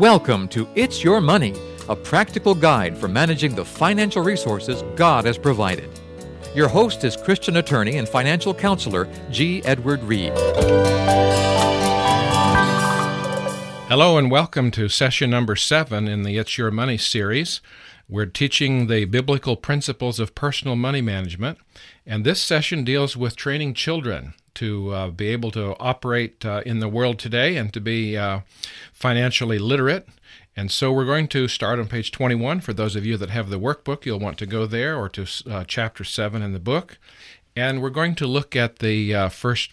Welcome to It's Your Money, a practical guide for managing the financial resources God has provided. Your host is Christian attorney and financial counselor G. Edward Reid. Hello, and welcome to session number seven in the It's Your Money series. We're teaching the biblical principles of personal money management, and this session deals with training children to uh, be able to operate uh, in the world today and to be uh, financially literate. And so we're going to start on page 21. For those of you that have the workbook, you'll want to go there or to uh, chapter 7 in the book. And we're going to look at the uh, first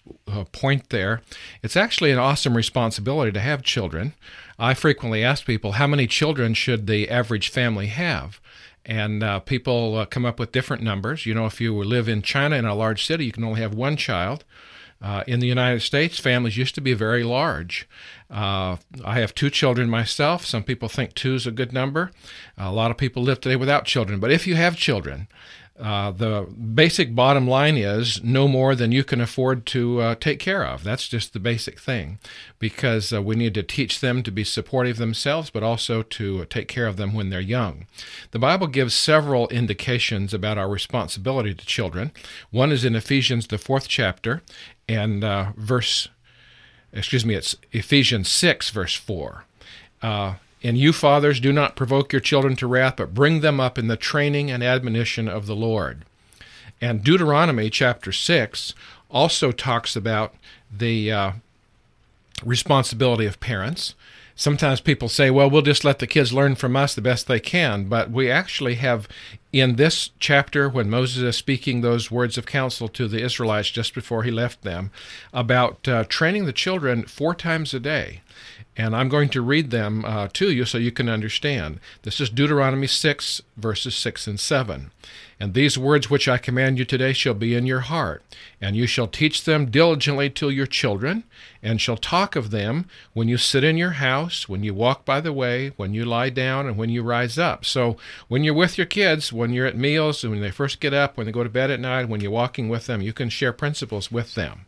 point there. It's actually an awesome responsibility to have children. I frequently ask people, how many children should the average family have? and uh, people uh, come up with different numbers. You know, if you live in China in a large city, you can only have one child. Uh, in the United States, families used to be very large. Uh, I have two children myself. Some people think two is a good number. A lot of people live today without children. But if you have children, uh, the basic bottom line is no more than you can afford to uh, take care of. That's just the basic thing, because uh, we need to teach them to be supportive themselves, but also to take care of them when they're young. The Bible gives several indications about our responsibility to children. One is in Ephesians, the fourth chapter, and uh, verse, excuse me, it's Ephesians 6, verse 4. And you, fathers, do not provoke your children to wrath, but bring them up in the training and admonition of the Lord. And Deuteronomy chapter 6 also talks about the uh, responsibility of parents. Sometimes people say, well, we'll just let the kids learn from us the best they can. But we actually have in this chapter, when Moses is speaking those words of counsel to the Israelites just before he left them, about uh, training the children four times a day and I'm going to read them uh, to you so you can understand. This is Deuteronomy 6, verses 6 and 7. And these words which I command you today shall be in your heart, and you shall teach them diligently to your children, and shall talk of them when you sit in your house, when you walk by the way, when you lie down, and when you rise up. So when you're with your kids, when you're at meals, when they first get up, when they go to bed at night, when you're walking with them, you can share principles with them.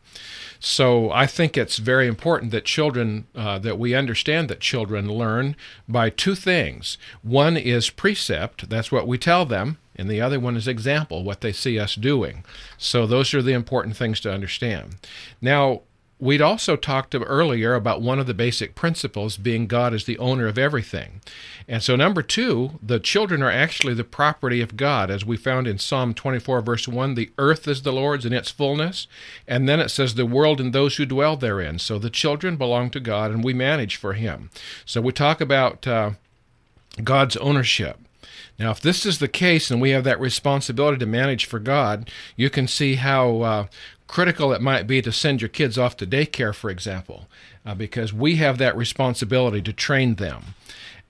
So I think it's very important that children, uh, that we understand that children learn by two things. One is precept, that's what we tell them, and the other one is example, what they see us doing. So those are the important things to understand. Now, We'd also talked earlier about one of the basic principles being God is the owner of everything. And so, number two, the children are actually the property of God, as we found in Psalm 24, verse 1 the earth is the Lord's in its fullness. And then it says the world and those who dwell therein. So the children belong to God and we manage for Him. So we talk about uh, God's ownership. Now, if this is the case and we have that responsibility to manage for God, you can see how uh, critical it might be to send your kids off to daycare, for example, uh, because we have that responsibility to train them.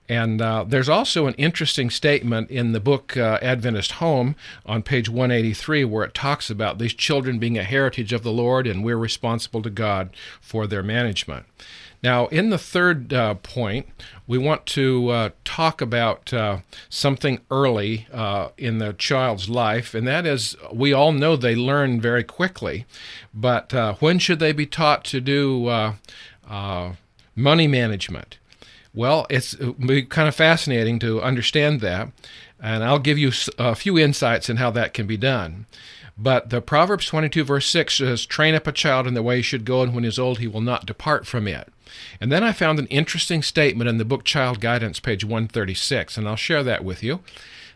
And uh, there's also an interesting statement in the book uh, Adventist Home on page 183 where it talks about these children being a heritage of the Lord and we're responsible to God for their management. Now, in the third uh, point, we want to uh, talk about uh, something early uh, in the child's life, and that is we all know they learn very quickly, but uh, when should they be taught to do uh, money management? Well, it's kind of fascinating to understand that, and I'll give you a few insights in how that can be done. But the Proverbs 22, verse 6 says, Train up a child in the way he should go, and when he is old, he will not depart from it. And then I found an interesting statement in the book Child Guidance, page 136, and I'll share that with you.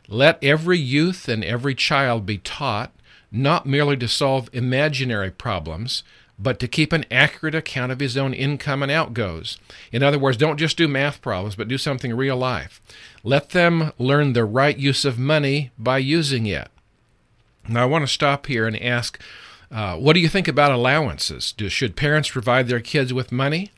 Let every youth and every child be taught not merely to solve imaginary problems, but to keep an accurate account of his own income and outgoes. In other words, don't just do math problems, but do something real life. Let them learn the right use of money by using it. Now, I want to stop here and ask uh, what do you think about allowances? Do, should parents provide their kids with money?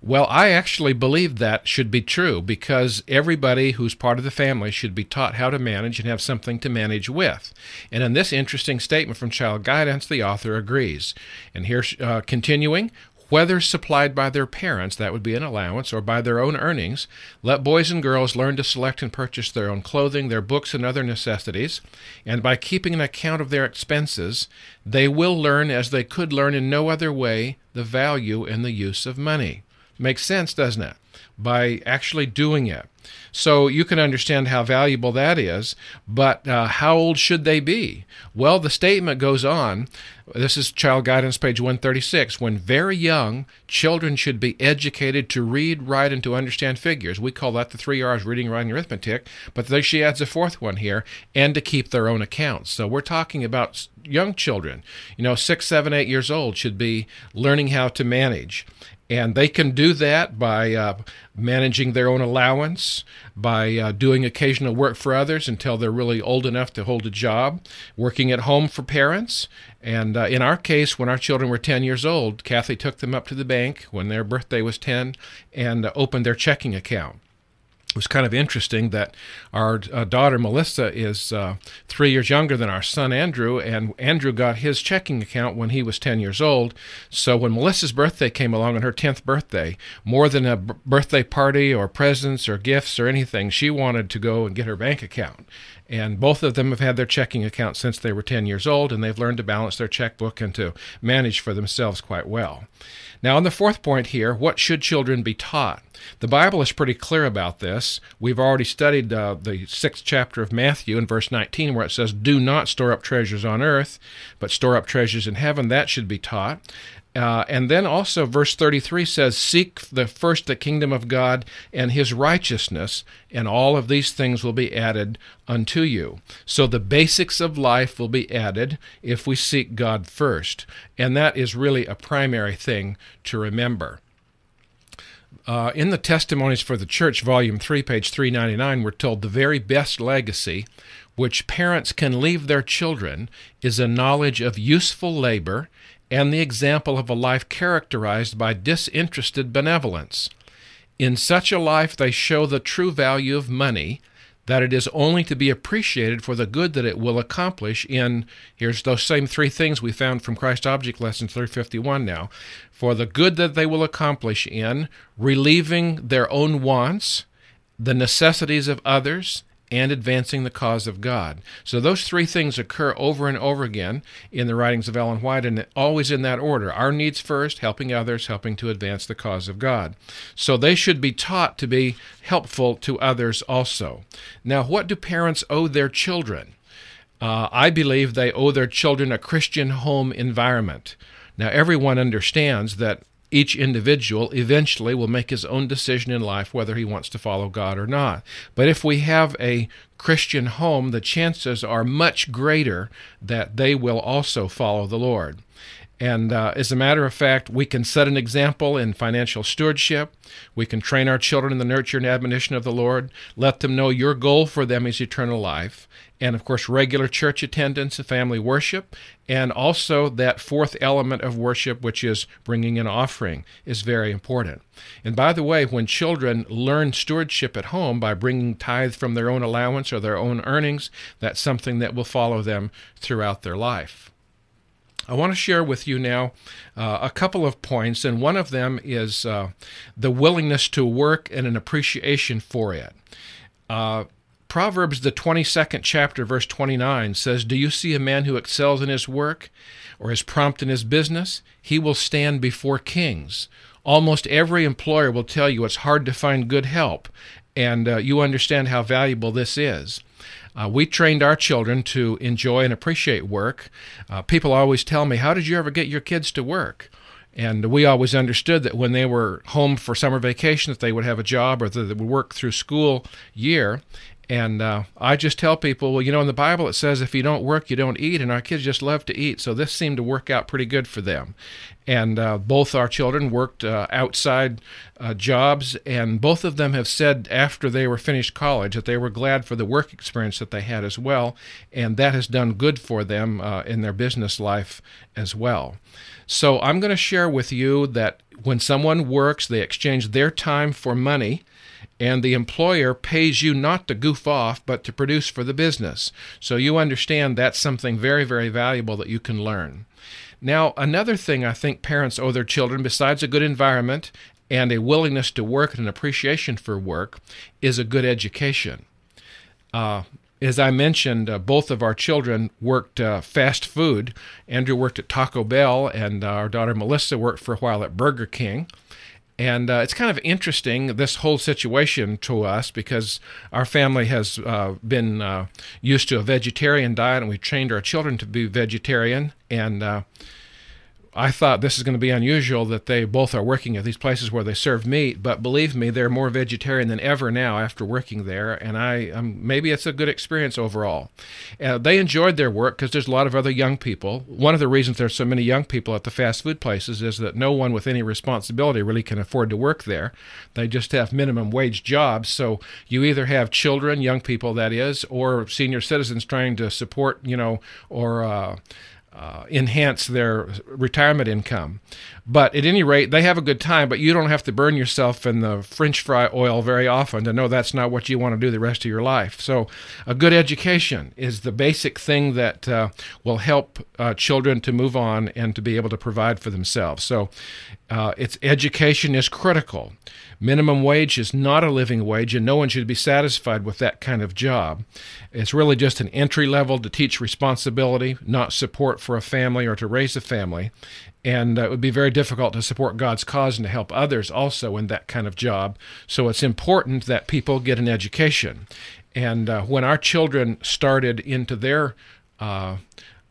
Well, I actually believe that should be true because everybody who's part of the family should be taught how to manage and have something to manage with. And in this interesting statement from Child Guidance, the author agrees. And here, uh, continuing, whether supplied by their parents, that would be an allowance, or by their own earnings, let boys and girls learn to select and purchase their own clothing, their books, and other necessities, and by keeping an account of their expenses, they will learn, as they could learn in no other way, the value and the use of money. Makes sense, doesn't it? By actually doing it. So you can understand how valuable that is. But uh, how old should they be? Well, the statement goes on. This is Child Guidance, page 136. When very young, children should be educated to read, write, and to understand figures. We call that the three R's reading, writing, arithmetic. But then she adds a fourth one here and to keep their own accounts. So we're talking about young children, you know, six, seven, eight years old, should be learning how to manage. And they can do that by uh, managing their own allowance, by uh, doing occasional work for others until they're really old enough to hold a job, working at home for parents. And uh, in our case, when our children were 10 years old, Kathy took them up to the bank when their birthday was 10 and uh, opened their checking account it was kind of interesting that our uh, daughter Melissa is uh, three years younger than our son Andrew, and Andrew got his checking account when he was 10 years old. So when Melissa's birthday came along on her 10th birthday, more than a b- birthday party or presents or gifts or anything, she wanted to go and get her bank account. And both of them have had their checking account since they were 10 years old, and they've learned to balance their checkbook and to manage for themselves quite well. Now, on the fourth point here, what should children be taught? The Bible is pretty clear about this. We've already studied uh, the sixth chapter of Matthew in verse 19, where it says, Do not store up treasures on earth, but store up treasures in heaven. That should be taught. Uh, and then also, verse 33 says, Seek the first the kingdom of God and his righteousness, and all of these things will be added unto you. So the basics of life will be added if we seek God first. And that is really a primary thing to remember. Uh, in the Testimonies for the Church, Volume 3, page 399, we're told the very best legacy which parents can leave their children is a knowledge of useful labor and the example of a life characterized by disinterested benevolence. In such a life, they show the true value of money, that it is only to be appreciated for the good that it will accomplish in, here's those same three things we found from Christ Object Lesson 351 now, for the good that they will accomplish in relieving their own wants, the necessities of others, and advancing the cause of God. So those three things occur over and over again in the writings of Ellen White, and always in that order our needs first, helping others, helping to advance the cause of God. So they should be taught to be helpful to others also. Now, what do parents owe their children? Uh, I believe they owe their children a Christian home environment. Now, everyone understands that each individual eventually will make his own decision in life whether he wants to follow God or not. But if we have a Christian home, the chances are much greater that they will also follow the Lord. And uh, as a matter of fact, we can set an example in financial stewardship. We can train our children in the nurture and admonition of the Lord, let them know your goal for them is eternal life. And of course, regular church attendance and family worship. And also, that fourth element of worship, which is bringing an offering, is very important. And by the way, when children learn stewardship at home by bringing tithe from their own allowance or their own earnings, that's something that will follow them throughout their life. I want to share with you now uh, a couple of points, and one of them is uh, the willingness to work and an appreciation for it. Uh, Proverbs, the 22nd chapter, verse 29 says, Do you see a man who excels in his work or is prompt in his business? He will stand before kings. Almost every employer will tell you it's hard to find good help, and uh, you understand how valuable this is. Uh, we trained our children to enjoy and appreciate work. Uh, people always tell me, How did you ever get your kids to work? And we always understood that when they were home for summer vacation, that they would have a job or that they would work through school year. And uh, I just tell people, well, you know, in the Bible it says if you don't work, you don't eat, and our kids just love to eat. So this seemed to work out pretty good for them. And uh, both our children worked uh, outside uh, jobs, and both of them have said after they were finished college that they were glad for the work experience that they had as well, and that has done good for them uh, in their business life as well. So I'm going to share with you that when someone works, they exchange their time for money and the employer pays you not to goof off, but to produce for the business. So you understand that's something very, very valuable that you can learn. Now, another thing I think parents owe their children, besides a good environment and a willingness to work and an appreciation for work, is a good education. Uh, as I mentioned, uh, both of our children worked uh, fast food. Andrew worked at Taco Bell, and uh, our daughter Melissa worked for a while at Burger King. And uh, it's kind of interesting, this whole situation to us, because our family has uh, been uh, used to a vegetarian diet and we've trained our children to be vegetarian. And uh, I thought this is going to be unusual that they both are working at these places where they serve meat, but believe me, they're more vegetarian than ever now after working there, and I um, maybe it's a good experience overall. Uh, they enjoyed their work because there's a lot of other young people. One of the reasons there's so many young people at the fast food places is that no one with any responsibility really can afford to work there. They just have minimum wage jobs, so you either have children, young people that is, or senior citizens trying to support, you know, or uh, uh, enhance their retirement income. But at any rate, they have a good time, but you don't have to burn yourself in the french fry oil very often to know that's not what you want to do the rest of your life. So, a good education is the basic thing that uh, will help uh, children to move on and to be able to provide for themselves. So, uh, its education is critical. Minimum wage is not a living wage, and no one should be satisfied with that kind of job. It's really just an entry level to teach responsibility, not support for a family or to raise a family. And uh, it would be very difficult to support God's cause and to help others also in that kind of job. So it's important that people get an education. And uh, when our children started into their uh,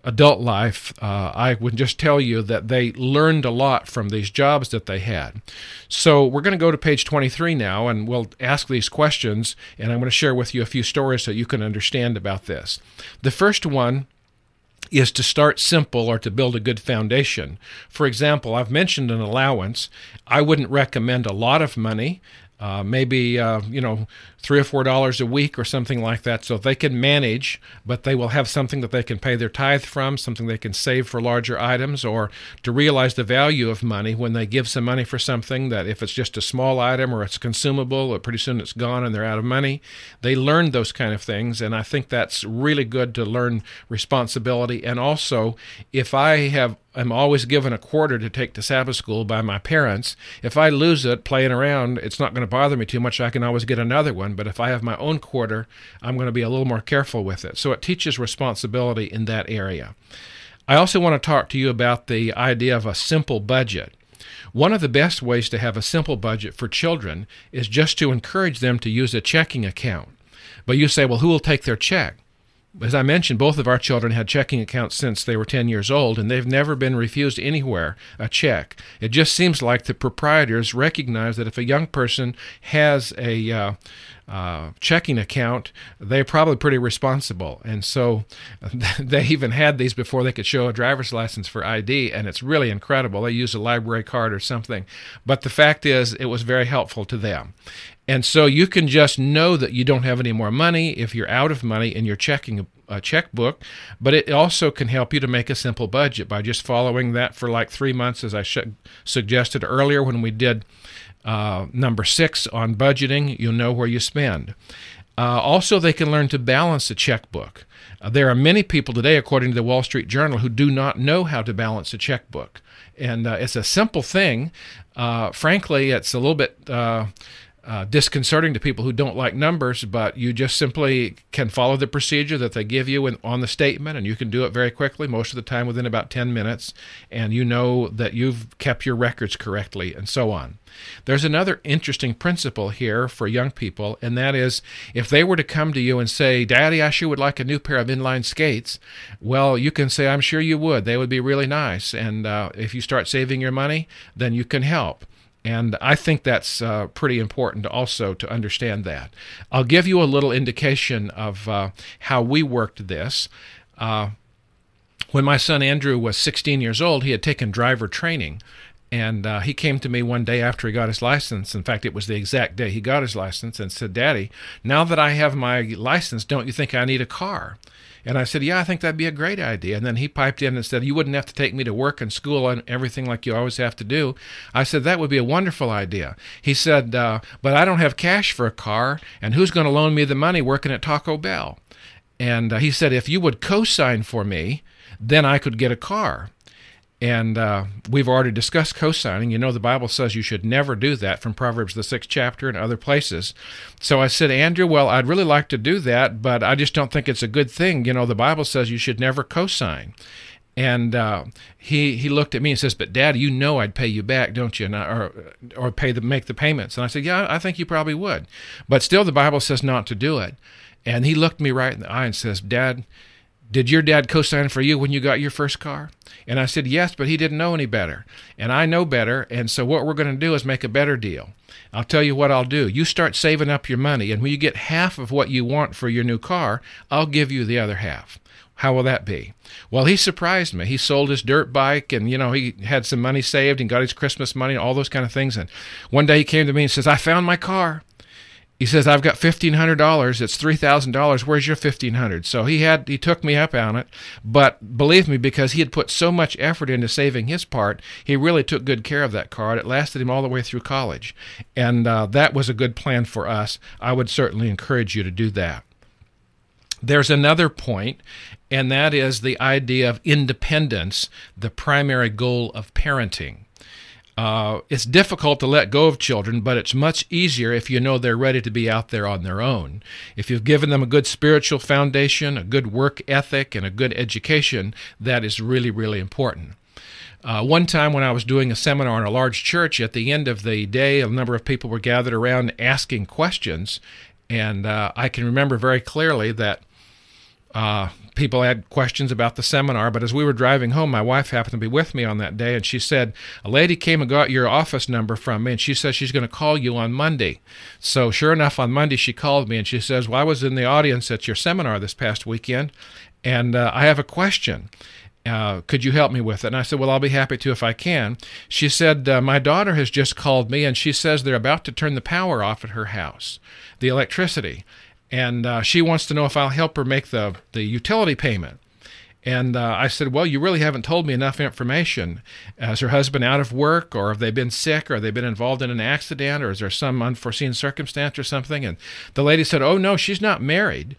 adult life, uh, I would just tell you that they learned a lot from these jobs that they had. So we're going to go to page 23 now, and we'll ask these questions, and I'm going to share with you a few stories so you can understand about this. The first one is to start simple or to build a good foundation. For example, I've mentioned an allowance. I wouldn't recommend a lot of money. Uh, maybe uh, you know three or four dollars a week or something like that. So they can manage, but they will have something that they can pay their tithe from, something they can save for larger items, or to realize the value of money when they give some money for something that if it's just a small item or it's consumable, or pretty soon it's gone and they're out of money. They learn those kind of things, and I think that's really good to learn responsibility. And also, if I have I'm always given a quarter to take to Sabbath school by my parents. If I lose it playing around, it's not going to bother me too much. I can always get another one. But if I have my own quarter, I'm going to be a little more careful with it. So it teaches responsibility in that area. I also want to talk to you about the idea of a simple budget. One of the best ways to have a simple budget for children is just to encourage them to use a checking account. But you say, well, who will take their check? As I mentioned, both of our children had checking accounts since they were 10 years old, and they've never been refused anywhere a check. It just seems like the proprietors recognize that if a young person has a uh, uh, checking account, they're probably pretty responsible. And so they even had these before they could show a driver's license for ID, and it's really incredible. They use a library card or something. But the fact is, it was very helpful to them. And so you can just know that you don't have any more money if you're out of money and you're checking a checkbook, but it also can help you to make a simple budget by just following that for like three months, as I sh- suggested earlier when we did uh, number six on budgeting. You'll know where you spend. Uh, also, they can learn to balance a checkbook. Uh, there are many people today, according to the Wall Street Journal, who do not know how to balance a checkbook. And uh, it's a simple thing. Uh, frankly, it's a little bit uh, disconcerting to people who don't like numbers, but you just simply can follow the procedure that they give you in, on the statement, and you can do it very quickly, most of the time within about 10 minutes, and you know that you've kept your records correctly, and so on. There's another interesting principle here for young people, and that is if they were to come to you and say, Daddy, I sure would like a new pair of inline skates, well, you can say, I'm sure you would. They would be really nice. And uh, if you start saving your money, then you can help. And I think that's uh, pretty important also to understand that. I'll give you a little indication of uh, how we worked this. Uh, when my son Andrew was 16 years old, he had taken driver training. And uh, he came to me one day after he got his license. In fact, it was the exact day he got his license and said, Daddy, now that I have my license, don't you think I need a car? And I said, Yeah, I think that'd be a great idea. And then he piped in and said, You wouldn't have to take me to work and school and everything like you always have to do. I said, That would be a wonderful idea. He said, uh, But I don't have cash for a car, and who's going to loan me the money working at Taco Bell? And uh, he said, If you would co sign for me, then I could get a car. And uh, we've already discussed co-signing. You know, the Bible says you should never do that from Proverbs, the sixth chapter, and other places. So I said, Andrew, well, I'd really like to do that, but I just don't think it's a good thing. You know, the Bible says you should never co-sign. And uh, he he looked at me and says, "But Dad, you know I'd pay you back, don't you? I, or or pay the make the payments." And I said, "Yeah, I think you probably would, but still, the Bible says not to do it." And he looked me right in the eye and says, "Dad, did your dad co-sign for you when you got your first car?" And I said, "Yes, but he didn't know any better, and I know better, and so what we're going to do is make a better deal." I'll tell you what I'll do. You start saving up your money, and when you get half of what you want for your new car, I'll give you the other half. How will that be? Well, he surprised me. He sold his dirt bike and, you know, he had some money saved and got his Christmas money, and all those kind of things. And one day he came to me and says, I found my car. He says, I've got fifteen hundred dollars. It's three thousand dollars. Where's your fifteen hundred? So he had he took me up on it. But believe me, because he had put so much effort into saving his part, he really took good care of that card It lasted him all the way through college, and uh, that was a good plan for us. I would certainly encourage you to do that. There's another point, and that is the idea of independence, the primary goal of parenting. Uh, it's difficult to let go of children, but it's much easier if you know they're ready to be out there on their own. If you've given them a good spiritual foundation, a good work ethic, and a good education, that is really, really important. Uh, one time when I was doing a seminar in a large church, at the end of the day, a number of people were gathered around asking questions. And uh, I can remember very clearly that uh, people had questions about the seminar, but as we were driving home, my wife happened to be with me on that day, and she said, A lady came and got your office number from me, and she says she's going to call you on Monday. So, sure enough, on Monday, she called me and she says, Well, I was in the audience at your seminar this past weekend, and uh, I have a question. Uh, could you help me with it? And I said, Well, I'll be happy to if I can. She said, uh, My daughter has just called me and she says they're about to turn the power off at her house, the electricity and uh, she wants to know if I'll help her make the the utility payment. And uh, I said, Well, you really haven't told me enough information. Is her husband out of work, or have they been sick, or have they been involved in an accident, or is there some unforeseen circumstance or something? And the lady said, Oh, no, she's not married.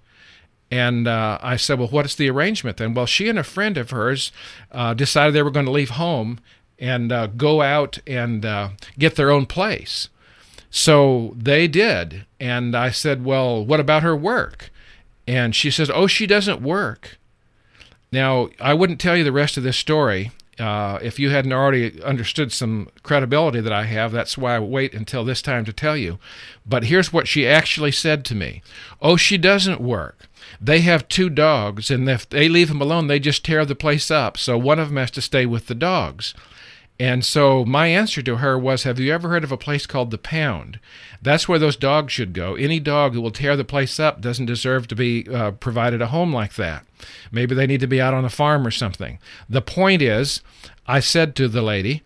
And uh, I said, Well, what is the arrangement then? Well, she and a friend of hers uh, decided they were going to leave home and uh, go out and uh, get their own place. So they did. And I said, Well, what about her work? And she says, Oh, she doesn't work. Now, I wouldn't tell you the rest of this story uh, if you hadn't already understood some credibility that I have. That's why I wait until this time to tell you. But here's what she actually said to me Oh, she doesn't work. They have two dogs, and if they leave them alone, they just tear the place up. So one of them has to stay with the dogs. And so my answer to her was, Have you ever heard of a place called the Pound? That's where those dogs should go. Any dog who will tear the place up doesn't deserve to be uh, provided a home like that. Maybe they need to be out on a farm or something. The point is, I said to the lady,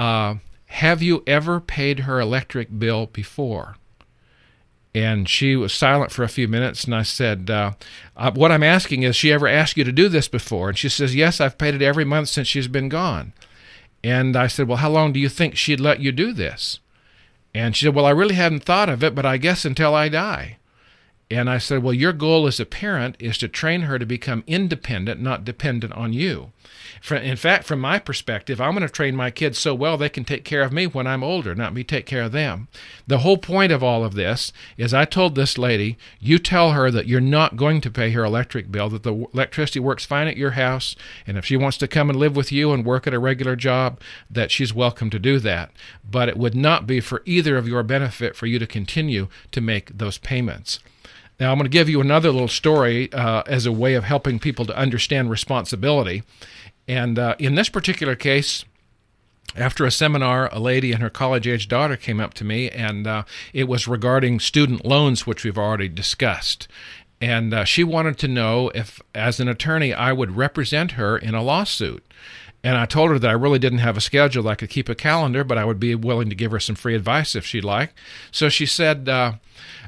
uh, Have you ever paid her electric bill before? And she was silent for a few minutes, and I said, uh, uh, What I'm asking is, she ever asked you to do this before? And she says, Yes, I've paid it every month since she's been gone. And I said, Well, how long do you think she'd let you do this? And she said, Well, I really hadn't thought of it, but I guess until I die. And I said, Well, your goal as a parent is to train her to become independent, not dependent on you. In fact, from my perspective, I'm going to train my kids so well they can take care of me when I'm older, not me take care of them. The whole point of all of this is I told this lady, you tell her that you're not going to pay her electric bill, that the electricity works fine at your house, and if she wants to come and live with you and work at a regular job, that she's welcome to do that. But it would not be for either of your benefit for you to continue to make those payments. Now, I'm going to give you another little story uh, as a way of helping people to understand responsibility. And uh, in this particular case, after a seminar, a lady and her college age daughter came up to me, and uh, it was regarding student loans, which we've already discussed. And uh, she wanted to know if, as an attorney, I would represent her in a lawsuit. And I told her that I really didn't have a schedule. I could keep a calendar, but I would be willing to give her some free advice if she'd like. So she said, uh,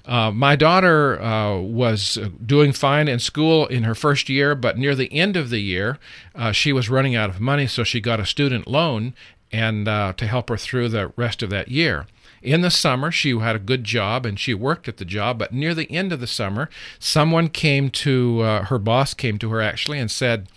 uh, My daughter uh, was doing fine in school in her first year, but near the end of the year, uh, she was running out of money, so she got a student loan and uh, to help her through the rest of that year. In the summer, she had a good job and she worked at the job, but near the end of the summer, someone came to uh, her boss, came to her actually, and said,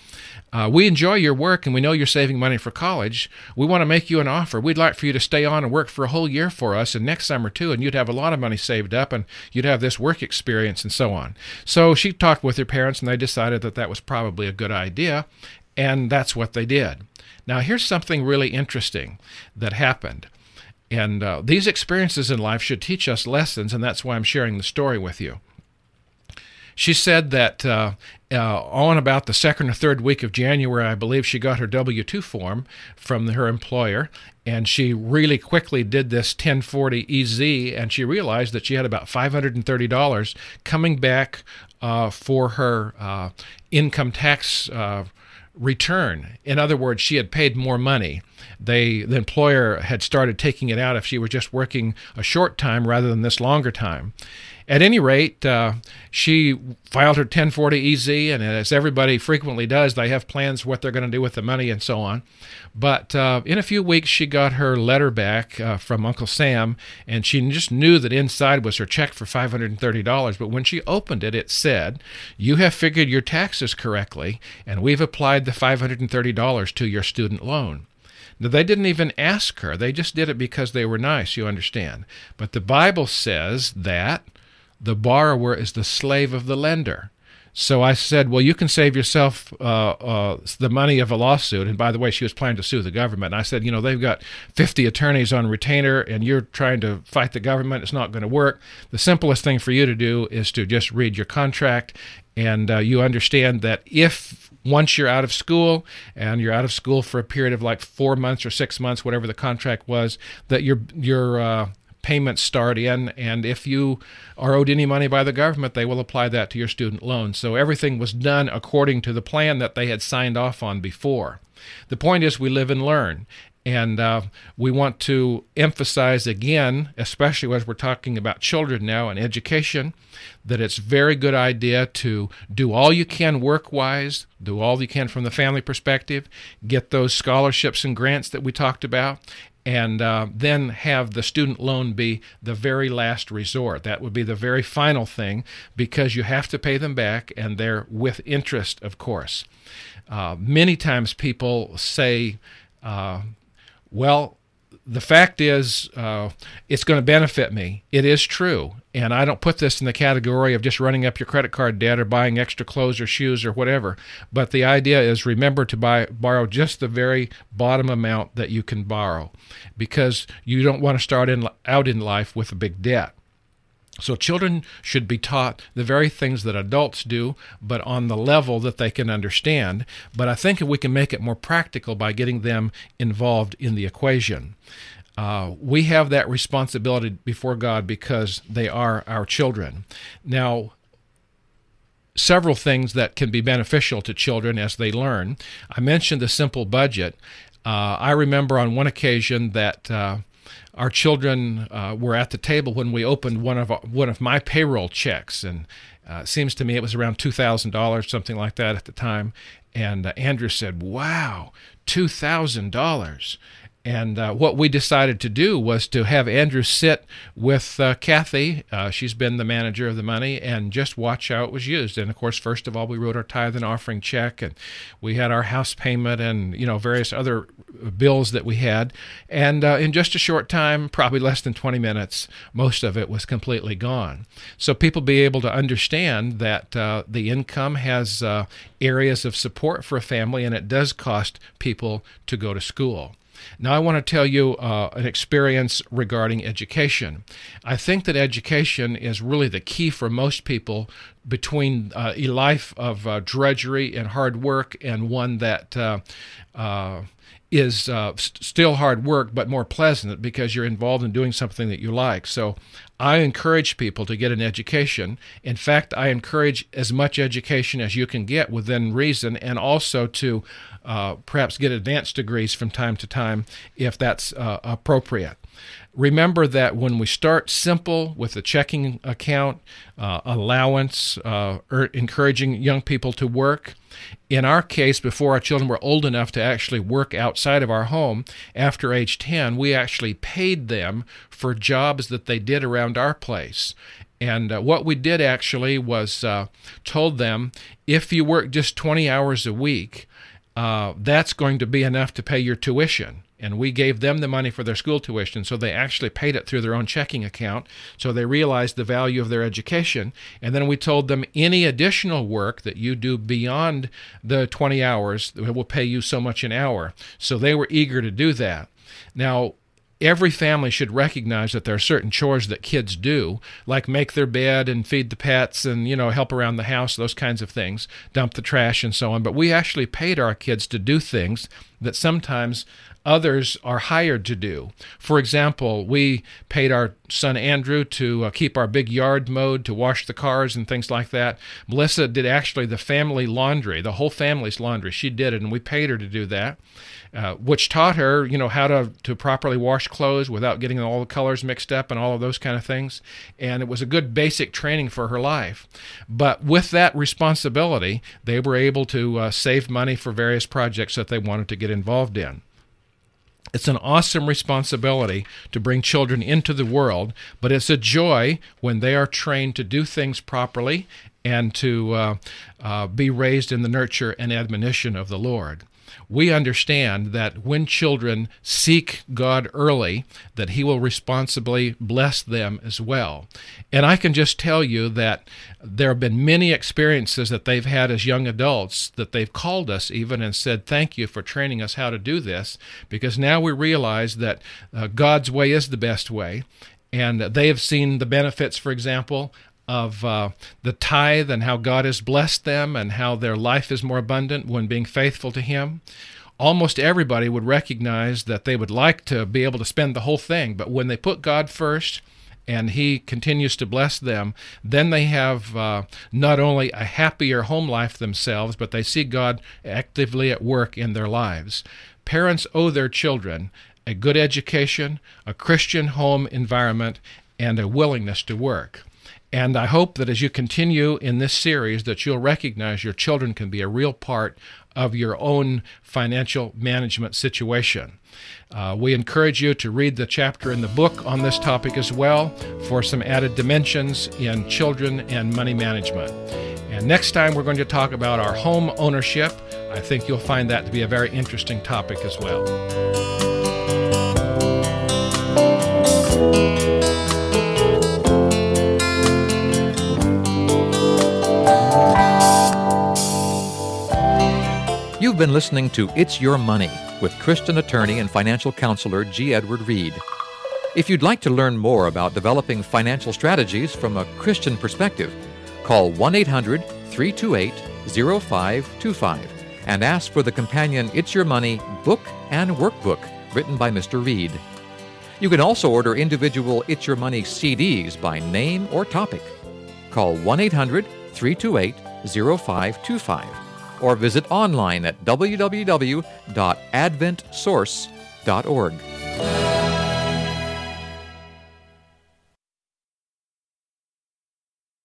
uh, we enjoy your work and we know you're saving money for college. We want to make you an offer. We'd like for you to stay on and work for a whole year for us and next summer too, and you'd have a lot of money saved up and you'd have this work experience and so on. So she talked with her parents and they decided that that was probably a good idea. And that's what they did. Now, here's something really interesting that happened. And uh, these experiences in life should teach us lessons, and that's why I'm sharing the story with you. She said that uh, uh, on about the second or third week of January, I believe she got her W 2 form from her employer, and she really quickly did this 1040 EZ, and she realized that she had about $530 coming back uh, for her uh, income tax uh, return. In other words, she had paid more money. They, the employer had started taking it out if she was just working a short time rather than this longer time. At any rate, uh, she filed her 1040 EZ, and as everybody frequently does, they have plans what they're going to do with the money and so on. But uh, in a few weeks, she got her letter back uh, from Uncle Sam, and she just knew that inside was her check for $530. But when she opened it, it said, You have figured your taxes correctly, and we've applied the $530 to your student loan. Now, they didn't even ask her. They just did it because they were nice, you understand. But the Bible says that the borrower is the slave of the lender. So I said, well, you can save yourself uh, uh, the money of a lawsuit. And by the way, she was planning to sue the government. And I said, you know, they've got 50 attorneys on retainer, and you're trying to fight the government. It's not going to work. The simplest thing for you to do is to just read your contract, and uh, you understand that if once you're out of school and you're out of school for a period of like four months or six months, whatever the contract was, that your your uh, payments start in, and if you are owed any money by the government, they will apply that to your student loan. So everything was done according to the plan that they had signed off on before. The point is, we live and learn. And uh, we want to emphasize again, especially as we're talking about children now and education, that it's very good idea to do all you can work wise, do all you can from the family perspective, get those scholarships and grants that we talked about, and uh, then have the student loan be the very last resort. That would be the very final thing because you have to pay them back and they're with interest, of course. Uh, many times people say, uh, well, the fact is, uh, it's going to benefit me. It is true. And I don't put this in the category of just running up your credit card debt or buying extra clothes or shoes or whatever. But the idea is remember to buy, borrow just the very bottom amount that you can borrow because you don't want to start in, out in life with a big debt. So, children should be taught the very things that adults do, but on the level that they can understand. But I think we can make it more practical by getting them involved in the equation. Uh, we have that responsibility before God because they are our children. Now, several things that can be beneficial to children as they learn. I mentioned the simple budget. Uh, I remember on one occasion that. Uh, our children uh, were at the table when we opened one of our, one of my payroll checks, and uh, it seems to me it was around two thousand dollars, something like that at the time. And uh, Andrew said, "Wow, two thousand dollars!" And uh, what we decided to do was to have Andrew sit with uh, Kathy. Uh, she's been the manager of the money and just watch how it was used. And of course, first of all, we wrote our tithe and offering check, and we had our house payment and you know various other bills that we had. And uh, in just a short time, probably less than 20 minutes, most of it was completely gone. So people be able to understand that uh, the income has uh, areas of support for a family, and it does cost people to go to school. Now, I want to tell you uh, an experience regarding education. I think that education is really the key for most people between uh, a life of uh, drudgery and hard work and one that uh, uh, is uh, st- still hard work but more pleasant because you're involved in doing something that you like. So I encourage people to get an education. In fact, I encourage as much education as you can get within reason and also to uh, perhaps get advanced degrees from time to time if that's uh, appropriate. Remember that when we start simple with a checking account, uh, allowance, uh, er, encouraging young people to work, in our case, before our children were old enough to actually work outside of our home, after age 10, we actually paid them for jobs that they did around our place. And uh, what we did actually was uh, told them if you work just 20 hours a week, uh, that's going to be enough to pay your tuition. And we gave them the money for their school tuition. So they actually paid it through their own checking account. So they realized the value of their education. And then we told them any additional work that you do beyond the 20 hours, will pay you so much an hour. So they were eager to do that. Now, every family should recognize that there are certain chores that kids do, like make their bed and feed the pets and, you know, help around the house, those kinds of things, dump the trash and so on. But we actually paid our kids to do things that sometimes others are hired to do. For example, we paid our son Andrew to uh, keep our big yard mowed, to wash the cars and things like that. Melissa did actually the family laundry, the whole family's laundry. She did it, and we paid her to do that uh, which taught her, you know, how to, to properly wash clothes without getting all the colors mixed up and all of those kind of things. And it was a good basic training for her life. But with that responsibility, they were able to uh, save money for various projects that they wanted to get involved in. It's an awesome responsibility to bring children into the world, but it's a joy when they are trained to do things properly and to uh, uh, be raised in the nurture and admonition of the Lord we understand that when children seek God early, that He will responsibly bless them as well. And I can just tell you that there have been many experiences that they've had as young adults that they've called us even and said, Thank you for training us how to do this, because now we realize that uh, God's way is the best way. And they have seen the benefits, for example, of uh, the tithe and how God has blessed them and how their life is more abundant when being faithful to Him. Almost everybody would recognize that they would like to be able to spend the whole thing, but when they put God first and He continues to bless them, then they have uh, not only a happier home life themselves, but they see God actively at work in their lives. Parents owe their children a good education, a Christian home environment, and a willingness to work. And I hope that as you continue in this series that you'll recognize your children can be a real part of your own financial management situation. Uh, we encourage you to read the chapter in the book on this topic as well for some added dimensions in children and money management. And next time we're going to talk about our home ownership. I think you'll find that to be a very interesting topic as well. You've been listening to It's Your Money with Christian attorney and financial counselor G. Edward Reid. If you'd like to learn more about developing financial strategies from a Christian perspective, call 1 800 328 0525 and ask for the companion It's Your Money book and workbook written by Mr. Reid. You can also order individual It's Your Money CDs by name or topic. Call 1 800 328 0525 or visit online at www.adventsource.org.